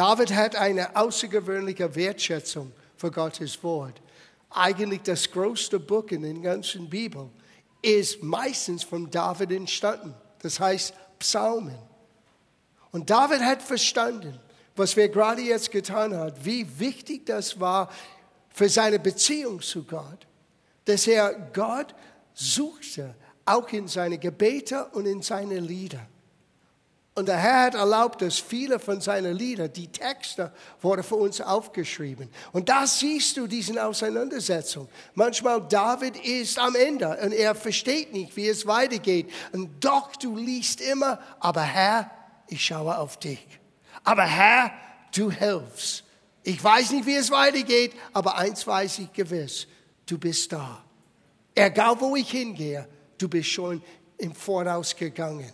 David hat eine außergewöhnliche Wertschätzung für Gottes Wort. Eigentlich das größte Buch in der ganzen Bibel ist meistens von David entstanden. Das heißt Psalmen. Und David hat verstanden, was wir gerade jetzt getan haben, wie wichtig das war für seine Beziehung zu Gott, dass er Gott suchte, auch in seine Gebete und in seine Lieder. Und der Herr hat erlaubt, dass viele von seinen Liedern, die Texte, wurden für uns aufgeschrieben. Und da siehst du diese Auseinandersetzung. Manchmal David ist am Ende und er versteht nicht, wie es weitergeht. Und doch, du liest immer, aber Herr, ich schaue auf dich. Aber Herr, du hilfst. Ich weiß nicht, wie es weitergeht, aber eins weiß ich gewiss, du bist da. Egal, wo ich hingehe, du bist schon im Voraus gegangen.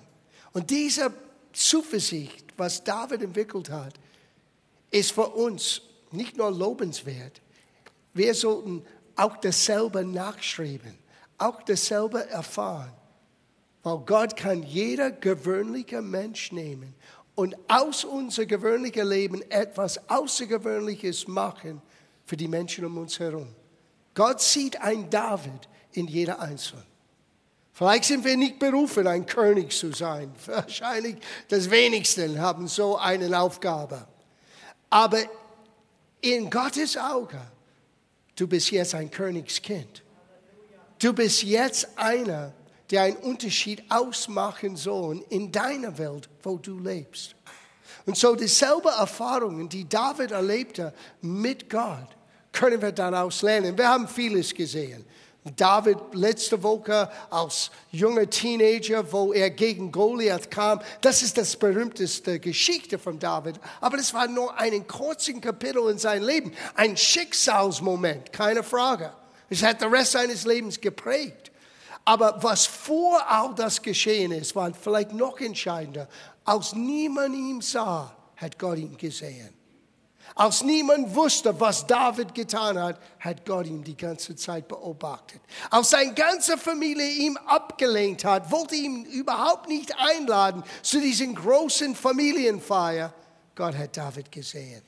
Und diese Zuversicht, was David entwickelt hat, ist für uns nicht nur lobenswert. Wir sollten auch dasselbe nachschreiben, auch dasselbe erfahren. Weil Gott kann jeder gewöhnliche Mensch nehmen und aus unser gewöhnlichen Leben etwas Außergewöhnliches machen für die Menschen um uns herum. Gott sieht ein David in jeder Einzelnen. Vielleicht sind wir nicht berufen, ein König zu sein. Wahrscheinlich das wenigsten haben so eine Aufgabe. Aber in Gottes Auge, du bist jetzt ein Königskind. Du bist jetzt einer, der einen Unterschied ausmachen soll in deiner Welt, wo du lebst. Und so dieselbe Erfahrungen, die David erlebte mit Gott, können wir daraus lernen. Wir haben vieles gesehen. David letzte Woche als junger Teenager, wo er gegen Goliath kam. Das ist das berühmteste Geschichte von David. Aber das war nur ein kurzen Kapitel in seinem Leben. Ein Schicksalsmoment, keine Frage. Es hat den Rest seines Lebens geprägt. Aber was vor all das geschehen ist, war vielleicht noch entscheidender. Als niemand ihn sah, hat Gott ihn gesehen. Als niemand wusste, was David getan hat, hat Gott ihn die ganze Zeit beobachtet. Als seine ganze Familie ihm abgelehnt hat, wollte ihn überhaupt nicht einladen zu diesen großen Familienfeier, Gott hat David gesehen.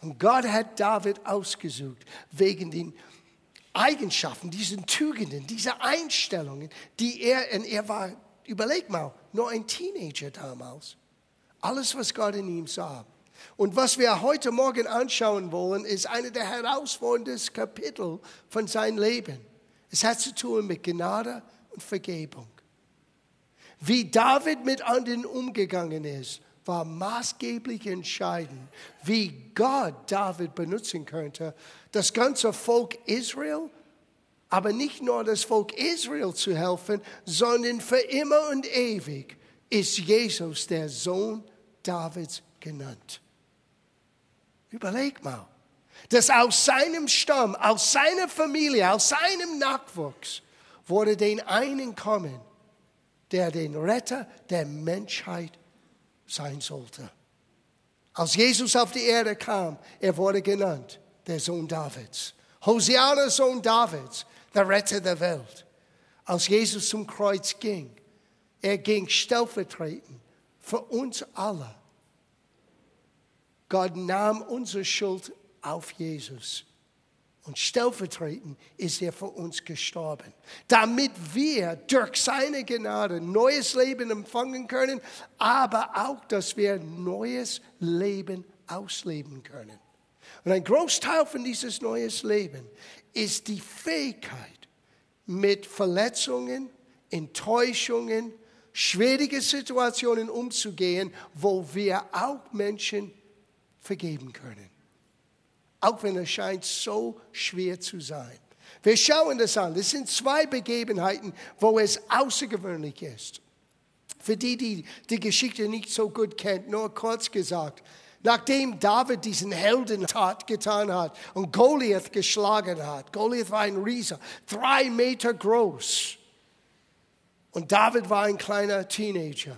Und Gott hat David ausgesucht wegen den Eigenschaften, diesen Tugenden, dieser Einstellungen, die er, und er war, überleg mal, nur ein Teenager damals. Alles, was Gott in ihm sah. Und was wir heute Morgen anschauen wollen, ist eine der herausforderndsten Kapitel von seinem Leben. Es hat zu tun mit Gnade und Vergebung. Wie David mit anderen umgegangen ist, war maßgeblich entscheidend, wie Gott David benutzen könnte, das ganze Volk Israel, aber nicht nur das Volk Israel zu helfen, sondern für immer und ewig ist Jesus der Sohn Davids genannt. Überleg mal, dass aus seinem Stamm, aus seiner Familie, aus seinem Nachwuchs wurde den einen kommen, der den Retter der Menschheit sein sollte. Als Jesus auf die Erde kam, er wurde genannt der Sohn Davids. Hosiana, Sohn Davids, der Retter der Welt. Als Jesus zum Kreuz ging, er ging stellvertretend für uns alle Gott nahm unsere Schuld auf Jesus. Und stellvertretend ist er für uns gestorben, damit wir durch seine Gnade neues Leben empfangen können, aber auch, dass wir neues Leben ausleben können. Und ein Großteil von dieses neues Leben ist die Fähigkeit, mit Verletzungen, Enttäuschungen, schwierigen Situationen umzugehen, wo wir auch Menschen vergeben können. Auch wenn es scheint so schwer zu sein. Wir schauen das an. Das sind zwei Begebenheiten, wo es außergewöhnlich ist. Für die, die die Geschichte nicht so gut kennen, nur kurz gesagt. Nachdem David diesen Heldentat getan hat und Goliath geschlagen hat, Goliath war ein Riese, drei Meter groß. Und David war ein kleiner Teenager.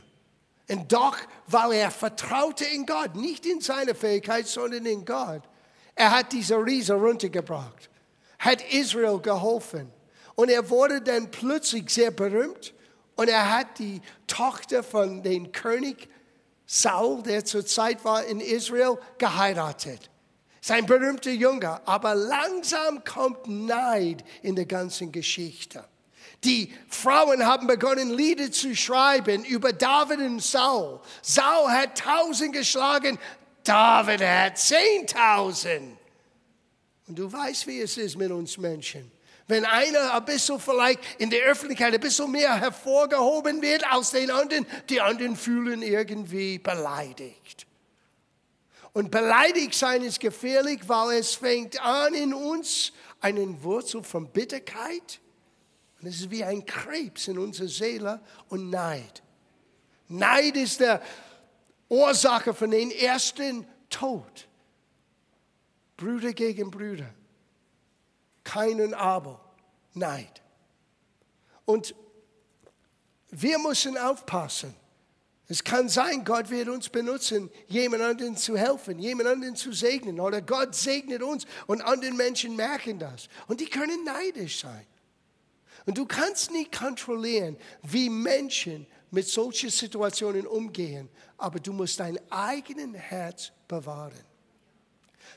Und doch, weil er vertraute in Gott, nicht in seine Fähigkeit, sondern in Gott, er hat diese Riese runtergebracht, hat Israel geholfen. Und er wurde dann plötzlich sehr berühmt und er hat die Tochter von dem König Saul, der zur Zeit war in Israel, geheiratet. Sein berühmter Junge. Aber langsam kommt Neid in der ganzen Geschichte. Die Frauen haben begonnen, Lieder zu schreiben über David und Saul. Saul hat tausend geschlagen, David hat zehntausend. Und du weißt, wie es ist mit uns Menschen. Wenn einer ein bisschen vielleicht in der Öffentlichkeit ein bisschen mehr hervorgehoben wird als den anderen, die anderen fühlen irgendwie beleidigt. Und beleidigt sein ist gefährlich, weil es fängt an in uns einen Wurzel von Bitterkeit. Und es ist wie ein Krebs in unserer Seele und Neid. Neid ist der Ursache von den ersten Tod. Brüder gegen Brüder. Keinen Aber. Neid. Und wir müssen aufpassen. Es kann sein, Gott wird uns benutzen, jemandem zu helfen, jemandem zu segnen. Oder Gott segnet uns und andere Menschen merken das. Und die können neidisch sein. Und du kannst nicht kontrollieren, wie Menschen mit solchen Situationen umgehen, aber du musst dein eigenes Herz bewahren.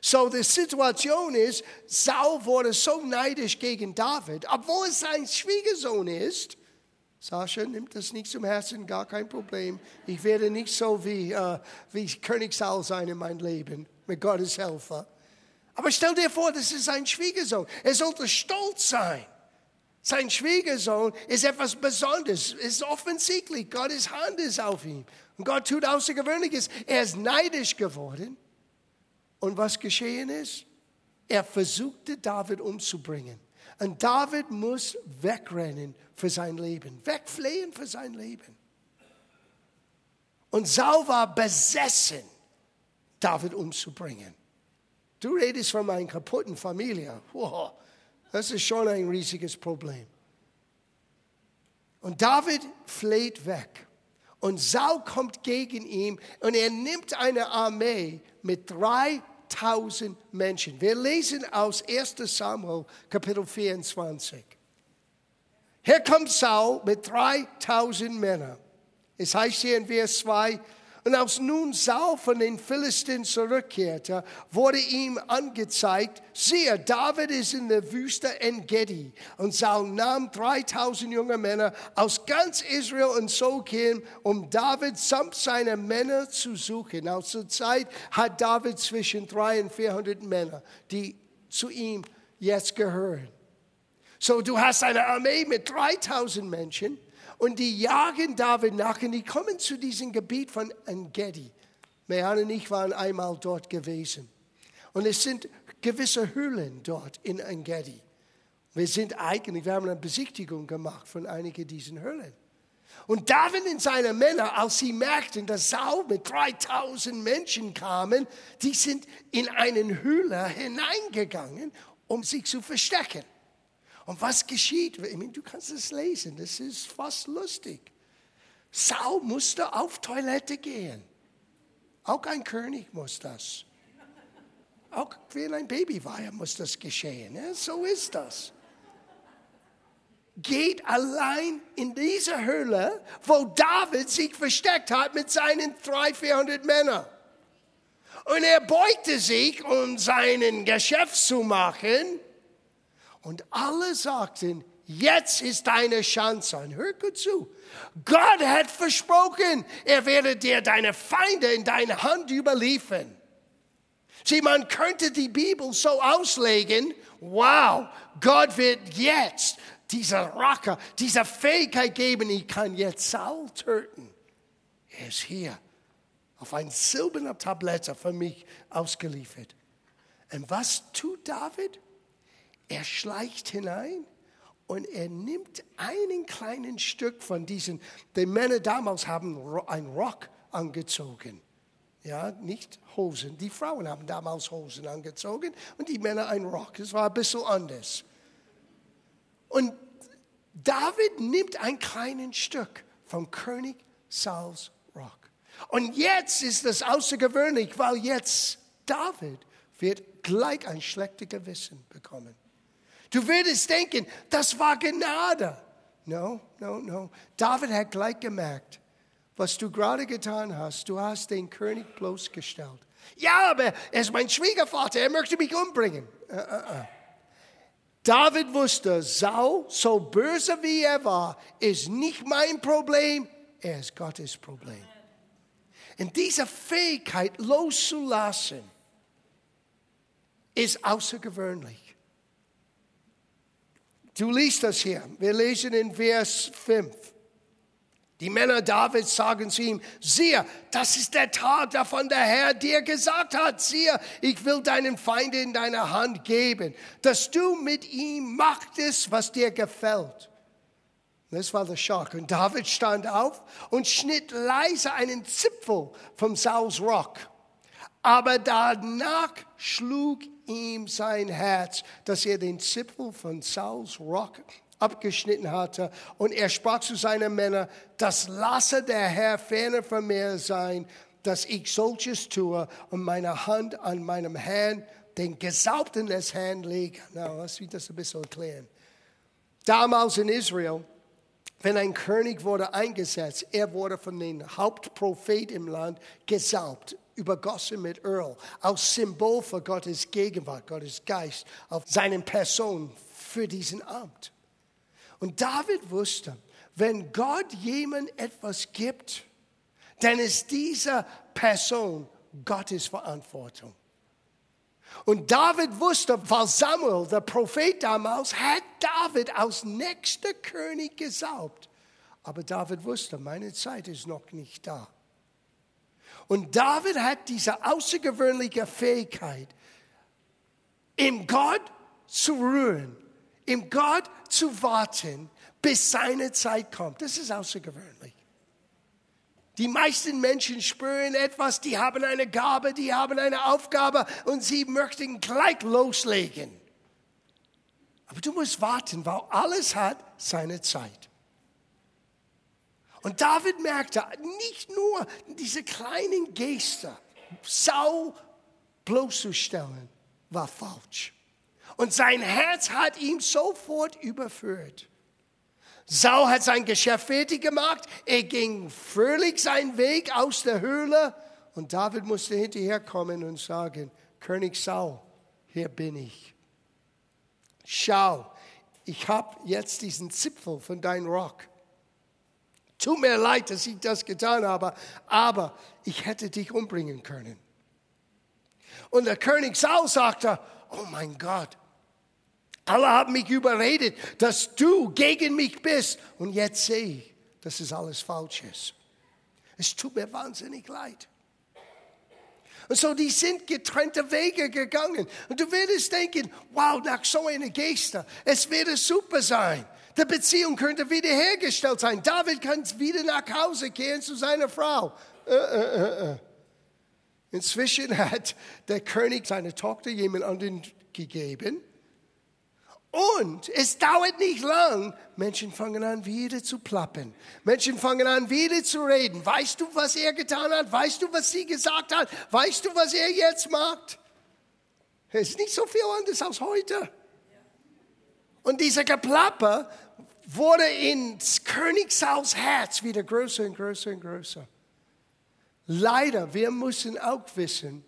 So, die Situation ist, Saul wurde so neidisch gegen David, obwohl es sein Schwiegersohn ist. Sascha nimmt das nicht zum Herzen, gar kein Problem. Ich werde nicht so wie, äh, wie König Saul sein in meinem Leben, mit Gottes Helfer. Aber stell dir vor, das ist sein Schwiegersohn. Er sollte stolz sein. Sein Schwiegersohn ist etwas Besonderes, ist offensichtlich. Gottes Hand ist auf ihm. Und Gott tut Außergewöhnliches. Er ist neidisch geworden. Und was geschehen ist? Er versuchte David umzubringen. Und David muss wegrennen für sein Leben, wegflehen für sein Leben. Und Saul war besessen, David umzubringen. Du redest von meiner kaputten Familie. Wow, das ist schon ein riesiges Problem. Und David fleht weg. Und Saul kommt gegen ihn und er nimmt eine Armee mit drei 3000 Menschen. Wir lesen aus 1 Samuel Kapitel 24. Hier kommt Saul mit 3000 Männern. Es heißt hier in Vers 2, und als nun Saul von den Philistinen zurückkehrte, wurde ihm angezeigt, siehe, David ist in der Wüste Engedi. Und Saul nahm 3000 junge Männer aus ganz Israel und zog hin, um David samt seiner Männer zu suchen. Aus zur Zeit hat David zwischen 300 und 400 Männer, die zu ihm jetzt gehören. So, du hast eine Armee mit 3000 Menschen und die jagen David nach und die kommen zu diesem Gebiet von Engedi. Mehan und ich waren einmal dort gewesen. Und es sind gewisse Höhlen dort in Engedi. Wir sind eigentlich, wir haben eine Besichtigung gemacht von einigen dieser Höhlen. Und David und seine Männer, als sie merkten, dass Saul mit 3000 Menschen kamen, die sind in eine Höhle hineingegangen, um sich zu verstecken. Und was geschieht? Ich meine, du kannst es lesen, das ist fast lustig. Saul musste auf Toilette gehen. Auch ein König muss das. Auch wenn ein Baby war, muss das geschehen. Ja? So ist das. Geht allein in diese Höhle, wo David sich versteckt hat mit seinen 300, 400 Männern. Und er beugte sich, um seinen Geschäft zu machen. Und alle sagten, jetzt ist deine Chance. Und hör gut zu. Gott hat versprochen, er werde dir deine Feinde in deine Hand überliefern. Sieh, man könnte die Bibel so auslegen, wow, Gott wird jetzt dieser Rache, diese Fähigkeit geben, ich kann jetzt Saul töten. Er ist hier auf ein silberner Tablette für mich ausgeliefert. Und was tut David? Er schleicht hinein und er nimmt einen kleinen Stück von diesen, die Männer damals haben einen Rock angezogen. Ja, nicht Hosen. Die Frauen haben damals Hosen angezogen und die Männer einen Rock. Es war ein bisschen anders. Und David nimmt ein kleines Stück vom König Sauls Rock. Und jetzt ist das außergewöhnlich, weil jetzt David wird gleich ein schlechtes Gewissen bekommen. Du würdest denken, das war Gnade. No, no, no. David hat gleich gemerkt, was du gerade getan hast. Du hast den König bloßgestellt. Ja, aber er ist mein Schwiegervater, er möchte mich umbringen. Uh, uh, uh. David wusste, Saul, so böse wie er war, ist nicht mein Problem, er ist Gottes Problem. Und diese Fähigkeit loszulassen, ist außergewöhnlich. Du liest das hier. Wir lesen in Vers 5. Die Männer Davids sagen zu ihm, siehe, das ist der Tag, davon der Herr dir gesagt hat, siehe, ich will deinen Feind in deine Hand geben, dass du mit ihm machtest, was dir gefällt. Das war der Schock. Und David stand auf und schnitt leise einen Zipfel vom Sauls Rock. Aber danach schlug ihm sein Herz, dass er den Zipfel von Sauls Rock abgeschnitten hatte. Und er sprach zu seinen Männern, das lasse der Herr ferner von mir sein, dass ich solches tue und meine Hand an meinem Herrn, den Gesaubten des Herrn lege. Na, lass mich das ein bisschen erklären. Damals in Israel, wenn ein König wurde eingesetzt, er wurde von dem Hauptprophet im Land gesaubt, übergossen mit Öl, als Symbol für Gottes Gegenwart, Gottes Geist auf seinen Person für diesen Amt. Und David wusste, wenn Gott jemand etwas gibt, dann ist diese Person Gottes Verantwortung. Und David wusste, weil Samuel, der Prophet damals, hat David als nächster König gesaubt. Aber David wusste, meine Zeit ist noch nicht da. Und David hat diese außergewöhnliche Fähigkeit, im Gott zu ruhen im Gott zu warten, bis seine Zeit kommt. Das ist außergewöhnlich. Die meisten Menschen spüren etwas, die haben eine Gabe, die haben eine Aufgabe und sie möchten gleich loslegen. Aber du musst warten, weil alles hat seine Zeit. Und David merkte, nicht nur diese kleinen Geste, Sau bloßzustellen, war falsch. Und sein Herz hat ihm sofort überführt. Saul hat sein Geschäft fertig gemacht. Er ging fröhlich seinen Weg aus der Höhle. Und David musste hinterherkommen und sagen, König Saul, hier bin ich. Schau, ich habe jetzt diesen Zipfel von deinem Rock. Tut mir leid, dass ich das getan habe, aber ich hätte dich umbringen können. Und der König Saul sagte, oh mein Gott, alle haben mich überredet, dass du gegen mich bist. Und jetzt sehe ich, dass es alles falsch ist. Es tut mir wahnsinnig leid. Und so, die sind getrennte Wege gegangen. Und du würdest denken, wow, nach so einer Geste, es würde super sein. Die Beziehung könnte wiederhergestellt sein. David kann wieder nach Hause kehren zu seiner Frau. Äh, äh, äh. Inzwischen hat der König seine Tochter jemand anderen gegeben. Und es dauert nicht lang, Menschen fangen an wieder zu plappern. Menschen fangen an wieder zu reden. Weißt du, was er getan hat? Weißt du, was sie gesagt hat? Weißt du, was er jetzt macht? Es ist nicht so viel anders als heute. Und dieser Geplapper wurde ins Königshaus Herz wieder größer und größer und größer. Leider, wir müssen auch wissen,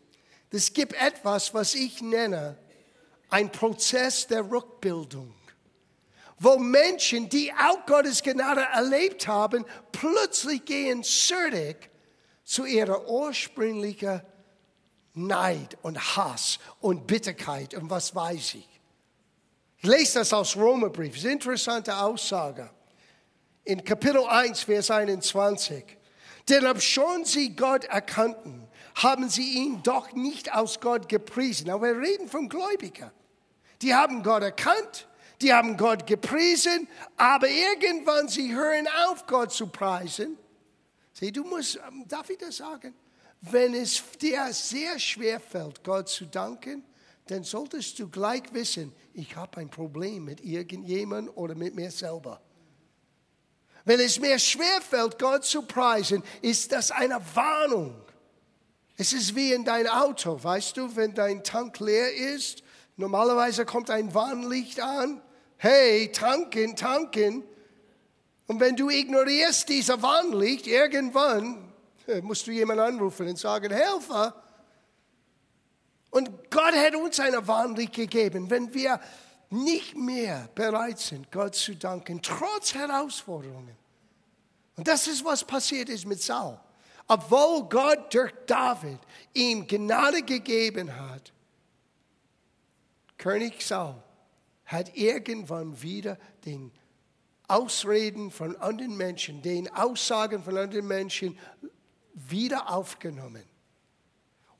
es gibt etwas, was ich nenne, ein Prozess der Rückbildung, wo Menschen, die auch Gottes Gnade erlebt haben, plötzlich gehen zurück zu ihrer ursprünglichen Neid und Hass und Bitterkeit und was weiß ich. Ich lese das aus Romerbrief, das ist eine interessante Aussage. In Kapitel 1, Vers 21. Denn ob schon sie Gott erkannten, haben sie ihn doch nicht aus Gott gepriesen. Aber wir reden vom Gläubiger. Die haben Gott erkannt, die haben Gott gepriesen, aber irgendwann sie hören auf, Gott zu preisen. Sieh, du musst, ähm, darf ich das sagen? Wenn es dir sehr schwer fällt, Gott zu danken, dann solltest du gleich wissen, ich habe ein Problem mit irgendjemandem oder mit mir selber. Wenn es mir schwer fällt, Gott zu preisen, ist das eine Warnung. Es ist wie in dein Auto, weißt du, wenn dein Tank leer ist Normalerweise kommt ein Warnlicht an. Hey, tanken, tanken. Und wenn du ignorierst dieser Warnlicht, irgendwann musst du jemanden anrufen und sagen, Helfer. Und Gott hat uns eine Warnlicht gegeben, wenn wir nicht mehr bereit sind, Gott zu danken, trotz Herausforderungen. Und das ist, was passiert ist mit Saul. Obwohl Gott durch David ihm Gnade gegeben hat, König Saul hat irgendwann wieder den Ausreden von anderen Menschen, den Aussagen von anderen Menschen wieder aufgenommen.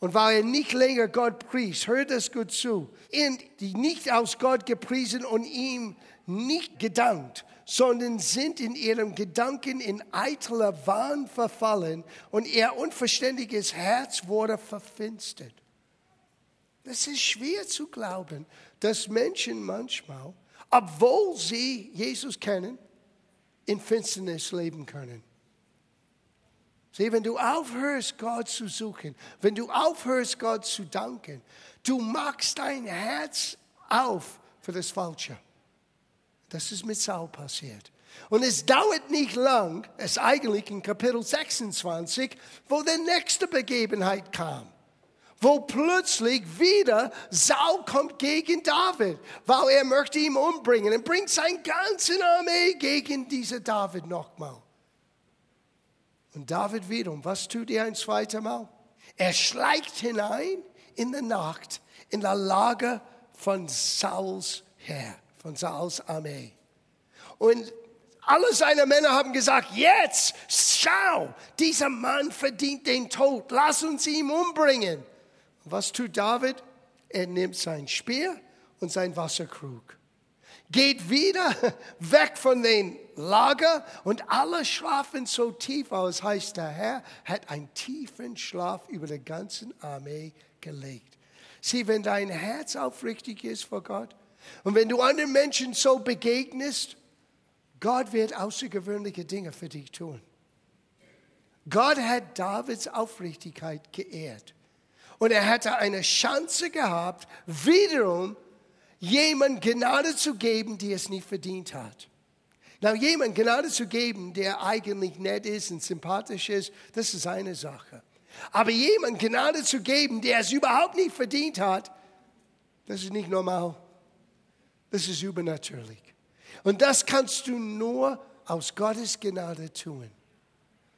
Und weil er nicht länger Gott pries, hört das gut zu, und die nicht aus Gott gepriesen und ihm nicht gedankt, sondern sind in ihrem Gedanken in eitler Wahn verfallen und ihr unverständiges Herz wurde verfinstert. Es ist schwer zu glauben, dass Menschen manchmal, obwohl sie Jesus kennen, in Finsternis leben können. Sieh, wenn du aufhörst, Gott zu suchen, wenn du aufhörst, Gott zu danken, du machst dein Herz auf für das Falsche. Das ist mit Saul passiert. Und es dauert nicht lang, es eigentlich in Kapitel 26, wo die nächste Begebenheit kam. Wo plötzlich wieder Saul kommt gegen David, weil er möchte ihn umbringen und bringt seine ganze Armee gegen diese David nochmal. Und David wiederum, was tut er ein zweites Mal? Er schleicht hinein in die Nacht in der Lager von Sauls Herr von Sauls Armee. Und alle seine Männer haben gesagt, jetzt, schau, dieser Mann verdient den Tod, lass uns ihn umbringen. Und was tut David? Er nimmt sein Speer und sein Wasserkrug, geht wieder weg von den Lager und alle schlafen so tief aus, heißt der Herr hat einen tiefen Schlaf über die ganze Armee gelegt. Sieh, wenn dein Herz aufrichtig ist vor Gott, und wenn du anderen Menschen so begegnest, Gott wird außergewöhnliche Dinge für dich tun. Gott hat Davids Aufrichtigkeit geehrt. Und er hatte eine Chance gehabt, wiederum jemand Gnade zu geben, die es nicht verdient hat. Na, jemand Gnade zu geben, der eigentlich nett ist und sympathisch ist, das ist eine Sache. Aber jemand Gnade zu geben, der es überhaupt nicht verdient hat, das ist nicht normal. Das ist übernatürlich. Und das kannst du nur aus Gottes Gnade tun.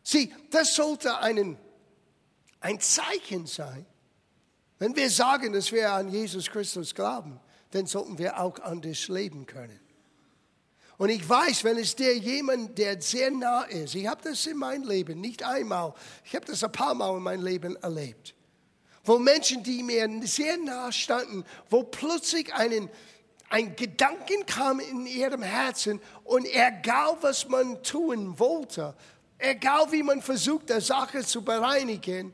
Sieh, das sollte einen, ein Zeichen sein. Wenn wir sagen, dass wir an Jesus Christus glauben, dann sollten wir auch anders leben können. Und ich weiß, wenn es dir jemand, der sehr nah ist, ich habe das in meinem Leben nicht einmal, ich habe das ein paar Mal in meinem Leben erlebt, wo Menschen, die mir sehr nah standen, wo plötzlich einen, ein Gedanken kam in ihrem Herzen und egal was man tun wollte, egal wie man versucht, die Sache zu bereinigen,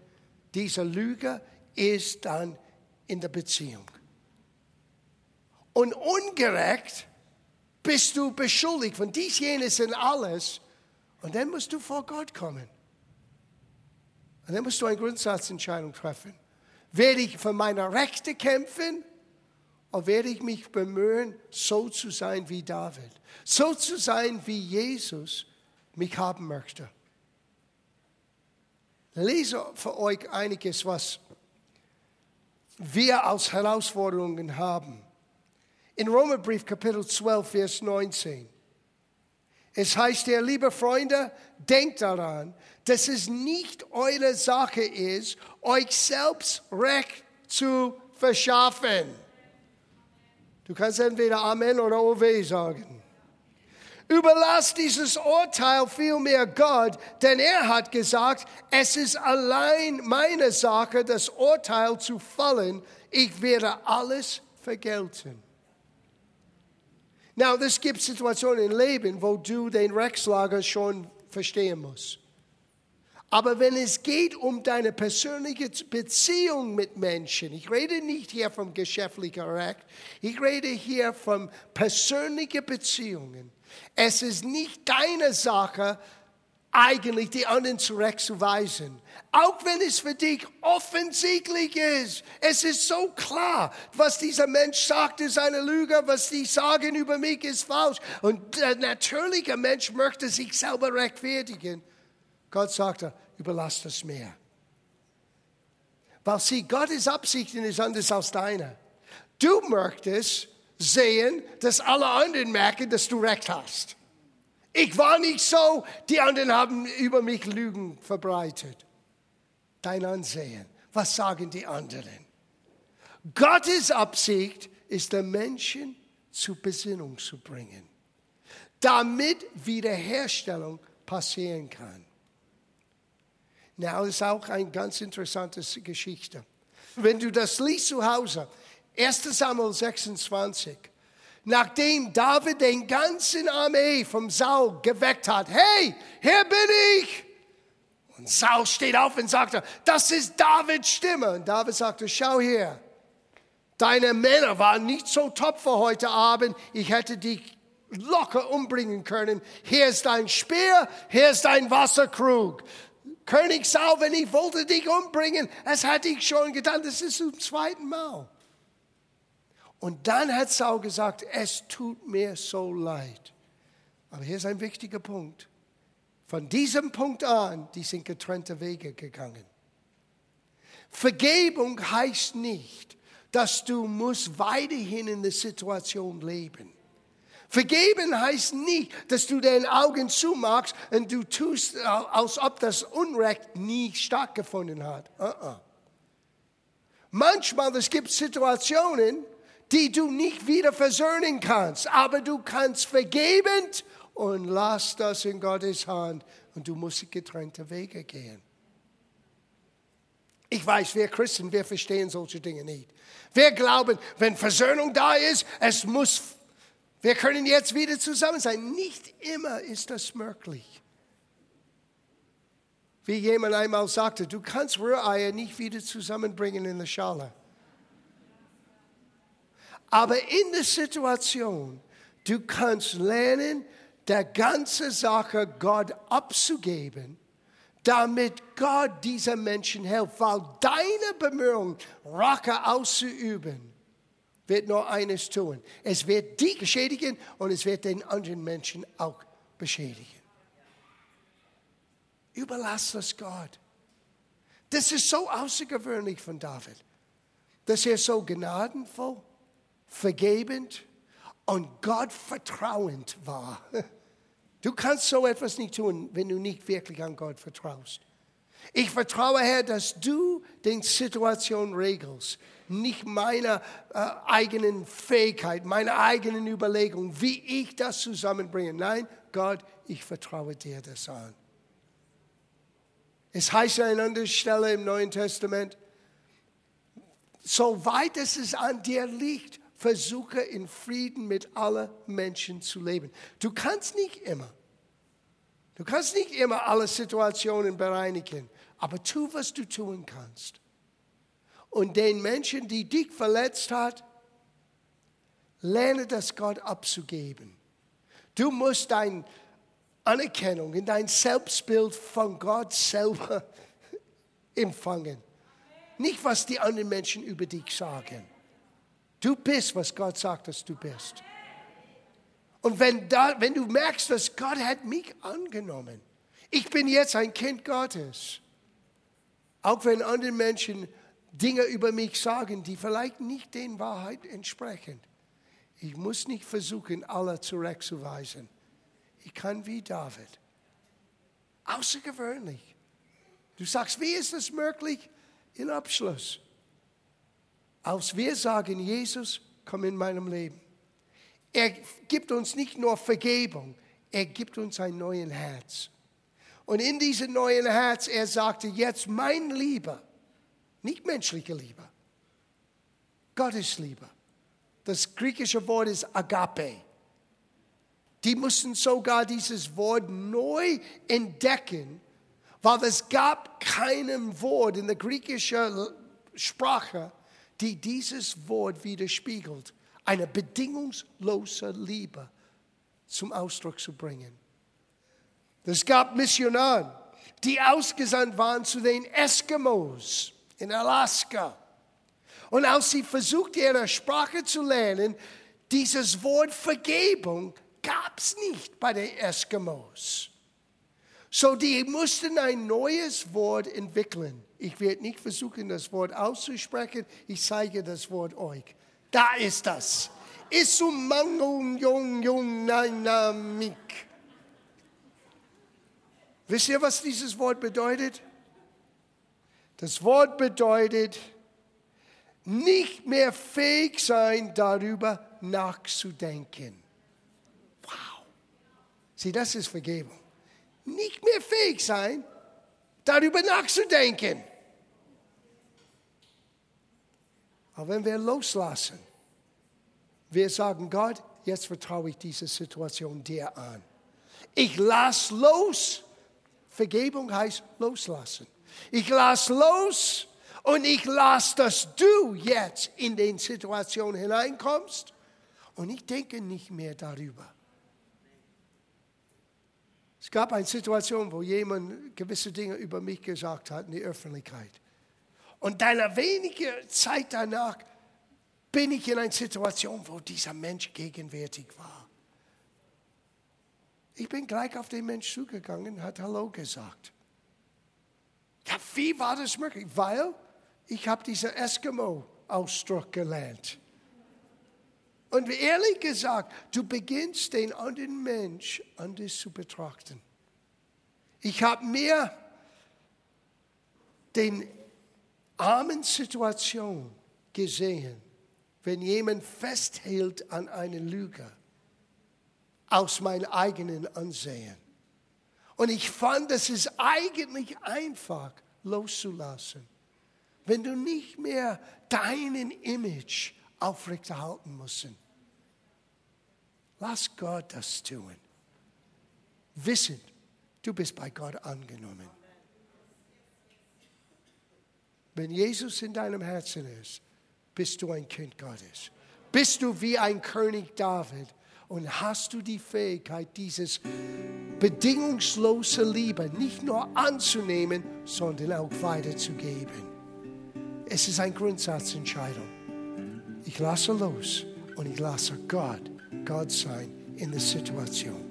diese Lüge ist dann in der Beziehung. Und ungerecht bist du beschuldigt von dies, jenes und alles. Und dann musst du vor Gott kommen. Und dann musst du eine Grundsatzentscheidung treffen. Werde ich für meine Rechte kämpfen und werde ich mich bemühen, so zu sein wie David. So zu sein, wie Jesus mich haben möchte. Lese für euch einiges, was wir als Herausforderungen haben. In Römerbrief Kapitel 12, Vers 19. Es heißt ja, liebe Freunde, denkt daran, dass es nicht eure Sache ist, euch selbst Recht zu verschaffen. Du kannst entweder Amen oder OW sagen. Überlass dieses Urteil vielmehr Gott, denn er hat gesagt, es ist allein meine Sache, das Urteil zu fallen. Ich werde alles vergelten. Now, es gibt Situationen im Leben, wo du den Rechtslager schon verstehen musst. Aber wenn es geht um deine persönliche Beziehung mit Menschen, ich rede nicht hier vom geschäftlichen Recht, ich rede hier von persönlichen Beziehungen. Es ist nicht deine Sache, eigentlich die anderen zurückzuweisen. Auch wenn es für dich offensichtlich ist. Es ist so klar, was dieser Mensch sagt, ist eine Lüge, was die sagen über mich ist falsch. Und der natürliche Mensch möchte sich selber rechtfertigen. Gott sagte, überlass das mir. Weil sie, Gottes Absichten ist anders als deine. Du möchtest sehen, dass alle anderen merken, dass du recht hast. Ich war nicht so, die anderen haben über mich Lügen verbreitet. Dein Ansehen, was sagen die anderen? Gottes Absicht ist, den Menschen zur Besinnung zu bringen, damit Wiederherstellung passieren kann. Na, das ist auch eine ganz interessante Geschichte. Wenn du das liest zu Hause, 1 Samuel 26, nachdem David den ganzen Armee vom Saul geweckt hat, hey, hier bin ich. Und Saul steht auf und sagte, das ist Davids Stimme. Und David sagte, schau hier, deine Männer waren nicht so tapfer heute Abend, ich hätte dich locker umbringen können. Hier ist dein Speer, hier ist dein Wasserkrug. König Saul, wenn ich wollte dich umbringen, das hatte ich schon getan, das ist zum zweiten Mal. Und dann hat Saul gesagt, es tut mir so leid. Aber hier ist ein wichtiger Punkt. Von diesem Punkt an, die sind getrennte Wege gegangen. Vergebung heißt nicht, dass du musst weiterhin in der Situation leben. Vergeben heißt nicht, dass du deine Augen zumachst und du tust, als ob das Unrecht nie stattgefunden hat. Uh -uh. Manchmal es gibt Situationen, die du nicht wieder versöhnen kannst. Aber du kannst vergeben und lass das in Gottes Hand und du musst getrennte Wege gehen. Ich weiß, wir Christen, wir verstehen solche Dinge nicht. Wir glauben, wenn Versöhnung da ist, es muss, wir können jetzt wieder zusammen sein. Nicht immer ist das möglich. Wie jemand einmal sagte, du kannst Rühreier nicht wieder zusammenbringen in der Schale. Aber in der Situation, du kannst lernen, der ganze Sache Gott abzugeben, damit Gott dieser Menschen hilft, weil deine Bemühung, Rache auszuüben, wird nur eines tun. Es wird dich beschädigen und es wird den anderen Menschen auch beschädigen. Überlass das Gott. Das ist so außergewöhnlich von David, dass er so gnadenvoll ist vergebend und Gott vertrauend war. Du kannst so etwas nicht tun, wenn du nicht wirklich an Gott vertraust. Ich vertraue, Herr, dass du den Situation regelst, nicht meiner äh, eigenen Fähigkeit, meiner eigenen Überlegung, wie ich das zusammenbringe. Nein, Gott, ich vertraue dir das an. Es heißt an einer anderen Stelle im Neuen Testament, soweit es an dir liegt, versuche in Frieden mit allen Menschen zu leben. Du kannst nicht immer. Du kannst nicht immer alle Situationen bereinigen, aber tu, was du tun kannst. Und den Menschen, die dich verletzt hat, lerne das Gott abzugeben. Du musst deine Anerkennung in dein Selbstbild von Gott selber empfangen. Nicht, was die anderen Menschen über dich sagen. Du bist, was Gott sagt, dass du bist. Und wenn, da, wenn du merkst, dass Gott hat mich angenommen, ich bin jetzt ein Kind Gottes, auch wenn andere Menschen Dinge über mich sagen, die vielleicht nicht den Wahrheit entsprechen. Ich muss nicht versuchen, alle zurückzuweisen. Ich kann wie David. Außergewöhnlich. Du sagst, wie ist das möglich? In Abschluss. Als wir sagen, Jesus, komm in meinem Leben. Er gibt uns nicht nur Vergebung, er gibt uns ein neues Herz. Und in diesem neuen Herz, er sagte, jetzt mein Liebe, nicht menschliche Liebe, Gottes Liebe. Das griechische Wort ist Agape. Die mussten sogar dieses Wort neu entdecken, weil es gab keinem Wort in der griechischen Sprache, die dieses Wort widerspiegelt, eine bedingungslose Liebe zum Ausdruck zu bringen. Es gab Missionare, die ausgesandt waren zu den Eskimos in Alaska. Und als sie versuchten, ihre Sprache zu lernen, dieses Wort Vergebung gab es nicht bei den Eskimos. So, die mussten ein neues Wort entwickeln. Ich werde nicht versuchen, das Wort auszusprechen. Ich zeige das Wort euch. Da ist das. Isumangong-Jung-Jung-Dynamik. Wisst ihr, was dieses Wort bedeutet? Das Wort bedeutet, nicht mehr fähig sein, darüber nachzudenken. Wow. Sieh, das ist Vergebung. Nicht mehr fähig sein, darüber nachzudenken. Aber wenn wir loslassen, wir sagen, Gott, jetzt vertraue ich diese Situation dir an. Ich lasse los. Vergebung heißt loslassen. Ich lasse los und ich lasse, dass du jetzt in den Situationen hineinkommst und ich denke nicht mehr darüber. Es gab eine Situation, wo jemand gewisse Dinge über mich gesagt hat in der Öffentlichkeit. Und dann wenige Zeit danach bin ich in einer Situation, wo dieser Mensch gegenwärtig war. Ich bin gleich auf den Mensch zugegangen und hat Hallo gesagt. Ja, wie war das möglich? Weil ich habe diesen Eskimo-Ausdruck gelernt. Und ehrlich gesagt, du beginnst den anderen Mensch anders zu betrachten. Ich habe mir den armen Situation gesehen, wenn jemand festhält an einer Lüge aus meinem eigenen Ansehen. Und ich fand, es ist eigentlich einfach loszulassen, wenn du nicht mehr deinen Image aufrechterhalten musst. Lass Gott das tun. Wissend, du bist bei Gott angenommen. Wenn Jesus in deinem Herzen ist, bist du ein Kind Gottes. Bist du wie ein König David und hast du die Fähigkeit, dieses bedingungslose Liebe nicht nur anzunehmen, sondern auch weiterzugeben. Es ist eine Grundsatzentscheidung. Ich lasse los und ich lasse Gott Gott sein in der Situation.